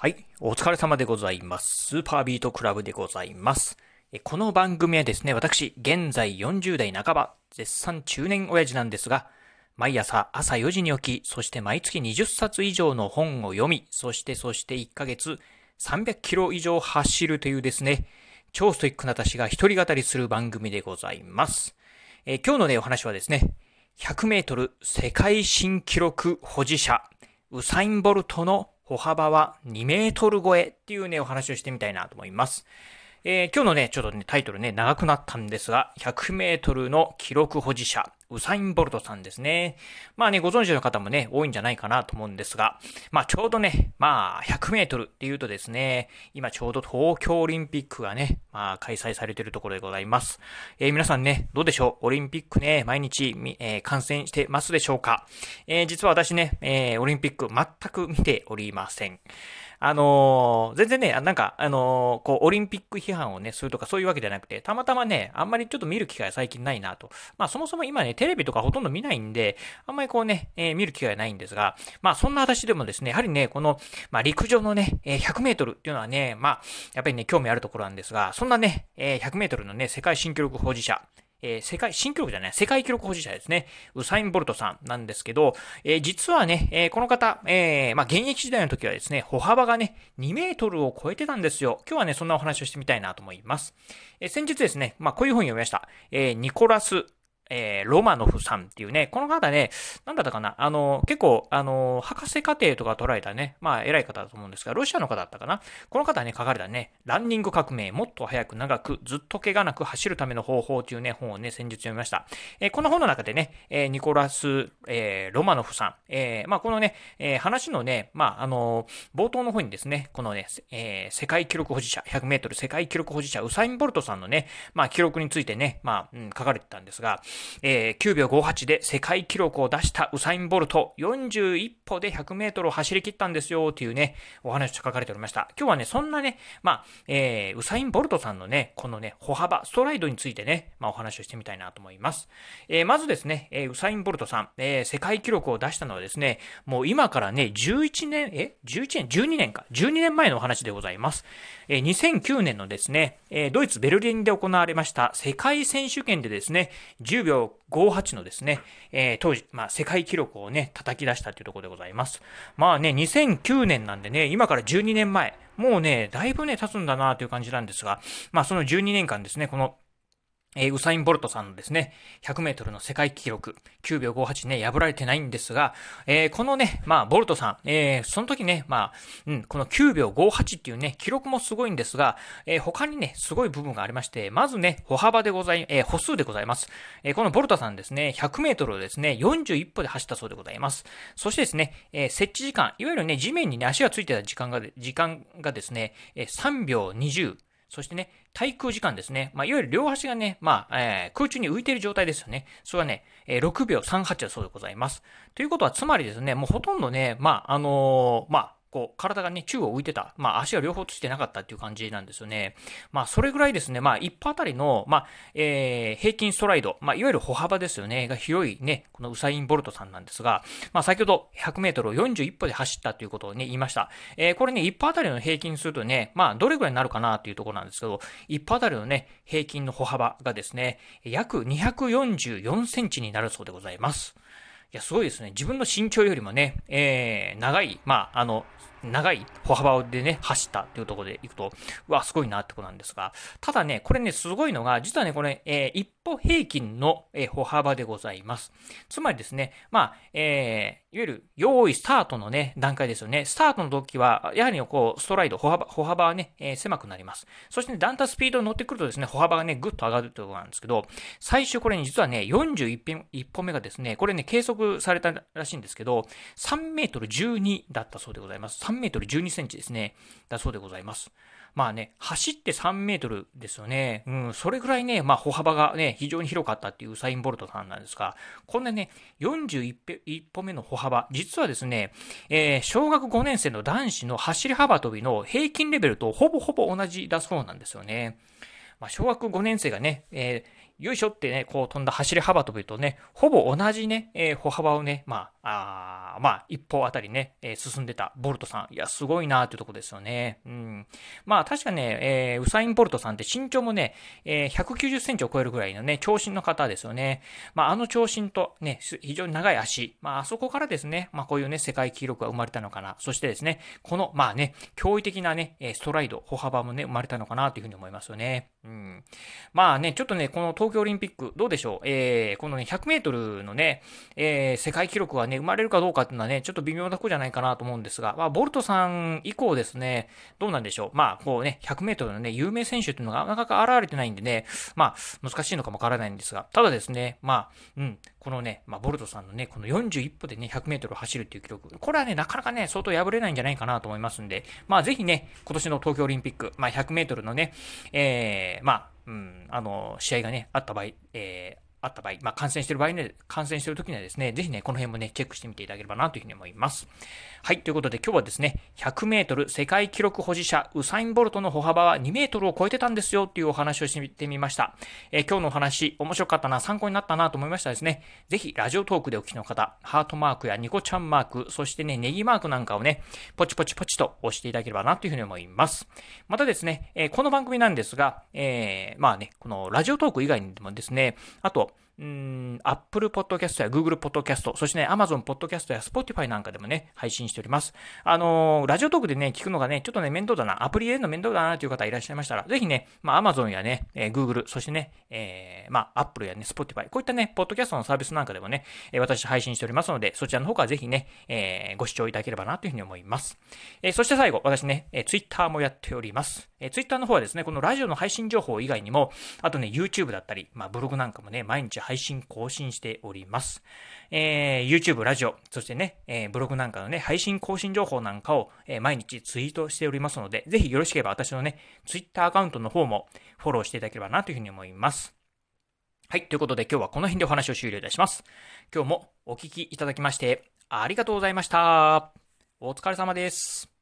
はい。お疲れ様でございます。スーパービートクラブでございます。この番組はですね、私、現在40代半ば、絶賛中年親父なんですが、毎朝朝4時に起き、そして毎月20冊以上の本を読み、そしてそして1ヶ月300キロ以上走るというですね、超ストイックな私が一人語りする番組でございます。え今日のね、お話はですね、100メートル世界新記録保持者、ウサイン・ボルトの歩幅は2メートル超えっていうね、お話をしてみたいなと思います。えー今日のね、ちょっとね、タイトルね、長くなったんですが、100メートルの記録保持者、ウサイン・ボルトさんですね。まあね、ご存知の方もね、多いんじゃないかなと思うんですが、まあちょうどね、まあ100メートルっていうとですね、今ちょうど東京オリンピックがね、まあ開催されているところでございます。えー皆さんね、どうでしょう？オリンピックね、毎日、えー観戦してますでしょうか？えー実は私ね、えオリンピック全く見ておりません。あのー全然ね、なんか、あのーこう、オリンピック批判をね、するとかそういうわけじゃなくて、たまたまね、あんまりちょっと見る機会最近ないなと。まあ、そもそも今ね、テレビとかほとんど見ないんで、あんまりこうね、えー見る機会がないんですが、まあ、そんな私でもですね、やはりね、この、まあ、陸上のね、え100メートルっていうのはね、まあ、やっぱりね、興味あるところなんですが、そんなね、え100メートルのね、世界新記録保持者、えー世界、新記録じゃない、世界記録保持者ですね。ウサイン・ボルトさんなんですけど、えー実はね、えーこの方、えまあ、現役時代の時はですね、歩幅がね、2メートルを超えてたんですよ。今日はね、そんなお話をしてみたいなと思います。え先日ですね、まあ、こういう本読みました。えニコラス、えーロマノフさんっていうね、この方ね、なんだったかな、あの、結構、あの、博士課程とか取られたね、まあ、偉い方だと思うんですが、ロシアの方だったかな。この方ね、書かれたね、ランニング革命、もっと早く長く、ずっと怪我なく走るための方法というね、本をね、先日読みました。えーこの本の中でね、えーニコラス、えーロマノフさん、えーまあ、このね、えー話のね、まあ、あの冒頭の方にですね、このね、えー世界記録保持者、100メートル世界記録保持者、ウサイン・ボルトさんのね、まあ、記録についてね、まあ、うん、書かれてたんですが、えー9秒58で世界記録を出したウサイン・ボルト、41歩で100メートルを走り切ったんですよ、というね、お話と書かれておりました。今日はね、そんなね、まあ、えーウサイン・ボルトさんのね、このね、歩幅、ストライドについてね、まあ、お話をしてみたいなと思います。えーまずですね、えーウサイン・ボルトさん、えー世界記録を出したのはですね、もう今からね、11年、え ?11 年 ?12 年か。12年前のお話でございます。えー2009年のですね、えードイツ・ベルリンで行われました世界選手権でですね、10秒58のですね、えー当時、まあ、世界記録をね、叩き出したというところでございます。まあね、2009年なんでね、今から12年前、もうね、だいぶね、経つんだなという感じなんですが、まあその12年間ですね、このえウサイン・ボルトさんのですね、100メートルの世界記録、9秒58ね、破られてないんですが、えーこのね、まあ、ボルトさん、えーその時ね、まあ、うん、この9秒58っていうね、記録もすごいんですが、えー他にね、すごい部分がありまして、まずね、歩幅でござい、え歩数でございます。えこのボルトさんですね、100メートルをですね、41歩で走ったそうでございます。そしてですね、え設置時間、いわゆるね、地面にね、足がついてた時間が、時間がですね、え3秒20、そしてね、滞空時間ですね。まあ、いわゆる両端がね、まあ、えー空中に浮いている状態ですよね。それはね、えー6秒38だそうでございます。ということは、つまりですね、もうほとんどね、まあ、あのーまあ、こう、体がね、宙を浮いてた。まあ、足が両方ついてなかったっていう感じなんですよね。まあ、それぐらいですね、まあ、一歩あたりの、まあ、えー平均ストライド、まあ、いわゆる歩幅ですよね、が広いね、このウサイン・ボルトさんなんですが、まあ、先ほど100メートルを41歩で走ったということをね、言いました。えーこれね、一歩あたりの平均するとね、まあ、どれぐらいになるかなっていうところなんですけど、一歩あたりのね、平均の歩幅がですね、約244センチになるそうでございます。いや、すごいですね。自分の身長よりもね、えー、長い、まあ、あの、長い歩幅でね、走ったというところで行くと、うわ、すごいなってことなんですが、ただね、これね、すごいのが、実はね、これ、えー一歩平均の、え歩幅でございます。つまりですね、まあ、えーいわゆる、用意スタートのね、段階ですよね。スタートの時は、やはりこう、ストライド、歩幅、歩幅はね、えー狭くなります。そしてね、だんだんスピードに乗ってくるとですね、歩幅がね、ぐっと上がるということなんですけど、最初これね、実はね、41歩一歩目がですね、これね、計測されたらしいんですけど、3メートル12だったそうでございます。3メートル12センチですね。だそうでございます。まあね、走って3メートルですよね。うん、それぐらいね、まあ歩幅がね、非常に広かったっていうサイン・ボルトさんなんですが、こんなね、41歩目の歩幅、実はですね、えー小学5年生の男子の走り幅跳びの平均レベルとほぼほぼ同じだそうなんですよね。まあ、小学5年生がね、えーよいしょってね、こう飛んだ走り幅跳びとね、ほぼ同じね、えー、歩幅をね、まあ、あまあ、一歩あたりね、えー、進んでたボルトさん。いや、すごいなーっていうとこですよね。うん。まあ、確かね、えー、ウサイン・ボルトさんって身長もね、え、190センチを超えるぐらいのね、長身の方ですよね。まあ、あの長身とね、非常に長い足。まあ、あそこからですね、まあ、こういうね、世界記録が生まれたのかな。そしてですね、この、まあね、驚異的なね、ストライド、歩幅もね、生まれたのかなというふうに思いますよね。うん。まあね、ちょっとね、この東東京オリンピック、どうでしょう？えー、このね、100メートルのね、えー、世界記録がね、生まれるかどうかっていうのはね、ちょっと微妙なとじゃないかなと思うんですが、まあ、ボルトさん以降ですね、どうなんでしょう？まあ、こうね、100メートルのね、有名選手っていうのがなかなか現れてないんでね、まあ、難しいのかもわからないんですが、ただですね、まあ、うん、このね、まあ、ボルトさんのね、この41歩でね、100メートル走るっていう記録、これはね、なかなかね、相当破れないんじゃないかなと思いますんで、まあ、ぜひね、今年の東京オリンピック、まあ、100メートルのね、えー、まあ、うん、あの、試合がね、あった場合、え、あった場合、まあ、感染してる場合ね、感染してる時にはですね、ぜひね、この辺もね、チェックしてみていただければなというふうに思います。はい、ということで今日はですね、100メートル世界記録保持者、ウサイン・ボルトの歩幅は2メートルを超えてたんですよっていうお話をしてみました。えー、今日のお話、面白かったな、参考になったなと思いましたですね、ぜひラジオトークでお聞きの方、ハートマークやニコちゃんマーク、そしてね、ネギマークなんかをね、ポチポチポチと押していただければなというふうに思います。またですね、えー、この番組なんですが、えー、まあね、このラジオトーク以外にもですね、あと、out うん、Apple Podcast や Google Podcast、そしてね、Amazon Podcast や Spotify なんかでもね、配信しております。あのー、ラジオトークでね、聞くのがね、ちょっとね、面倒だな、アプリ入れるの面倒だなという方いらっしゃいましたら、ぜひね、まあ、Amazon やね、えー、Google、そしてね、えー、まあ、Apple やね、Spotify、こういったね、ポッドキャストのサービスなんかでもね、え、私配信しておりますので、そちらの方からぜひね、え、ご視聴いただければなというふうに思います。え、そして最後、私ね、えー、Twitter もやっております。えー、Twitter の方はですね、このラジオの配信情報以外にも、あとね、YouTube だったり、まあ、ブログなんかもね、毎日配信更新しております。えー、YouTube、ラジオ、そしてね、えー、ブログなんかのね、配信更新情報なんかを、えー、毎日ツイートしておりますので、ぜひよろしければ私のね、Twitter アカウントの方もフォローしていただければなというふうに思います。はい。ということで今日はこの辺でお話を終了いたします。今日もお聞きいただきましてありがとうございました。お疲れ様です。